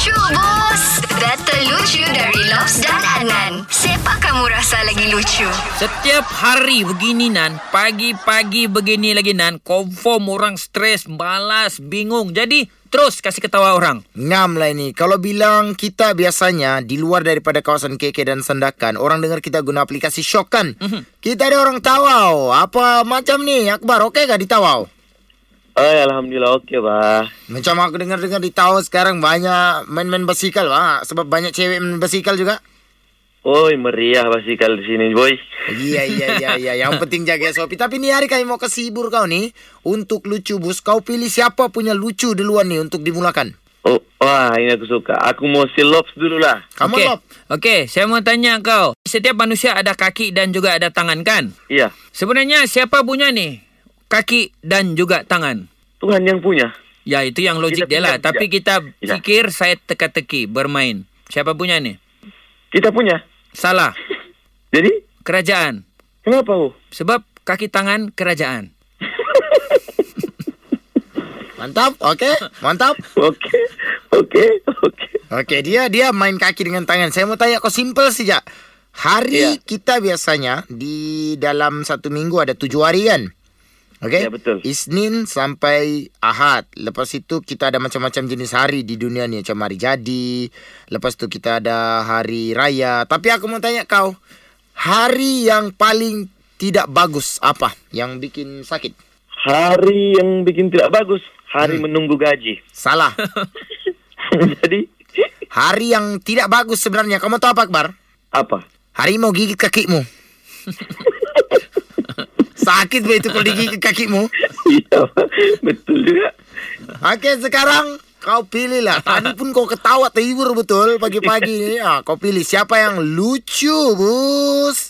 Lucu bos Data lucu dari Lobs dan Adnan Siapa kamu rasa lagi lucu? Setiap hari begini Nan Pagi-pagi begini lagi Nan Confirm orang stres Malas Bingung Jadi Terus kasih ketawa orang Ngam lah ini. Kalau bilang kita biasanya di luar daripada kawasan KK dan Sandakan, orang dengar kita guna aplikasi Shock kan? Mm-hmm. Kita ada orang tawau. Apa macam ni? Akbar, okey kah di Oh, Alhamdulillah okey bah. Macam aku dengar-dengar di tawau sekarang banyak main-main basikal bah. Sebab banyak cewek main basikal juga. Oi, meriah basikal di sini, boy. Iya, iya, iya, iya. Yang penting jaga Sopi. Tapi ni hari kami mau kasih hibur kau ni. Untuk lucu bus, kau pilih siapa punya lucu duluan ni untuk dimulakan. Oh, wah, ini aku suka. Aku mau si Lops dulu lah. Kamu Okey. Lop. Okey, saya mau tanya kau. Setiap manusia ada kaki dan juga ada tangan kan? Iya, Sebenarnya siapa punya ni? Kaki dan juga tangan. Tuhan yang punya. Ya, itu yang logik Kita dia lah. punya, Tapi kita Ya. fikir saya teka-teki bermain. Siapa punya ni? Kita punya. Salah. Jadi, Kerajaan. kenapa, oh? Sebab kaki tangan kerajaan. Mantap, okey. Mantap. Okey, okey, okey. Okey, dia dia main kaki dengan tangan. Saya mau tanya kau simple saja. Hari Ya. kita biasanya di dalam satu minggu ada tujuh hari kan? Okey? Ya, betul. Isnin sampai Ahad. Lepas itu kita ada macam-macam jenis hari di dunia ni. Macam hari jadi. Lepas tu kita ada hari raya. Tapi aku mau tanya kau. Hari yang paling tidak bagus apa? Yang bikin sakit? Hari yang bikin tidak bagus. Hari menunggu gaji. Salah. Jadi, Hari yang tidak bagus sebenarnya. Kamu tahu apa Akbar? apa? Hari mau gigit kakimu. Sakit be itu kalau digigit kakimu. Iya, betul juga. Okey, sekarang kau pilih lah. Tadi pun kau ketawa terhibur betul pagi-pagi ni. Ah, kau pilih siapa yang lucu, Bus.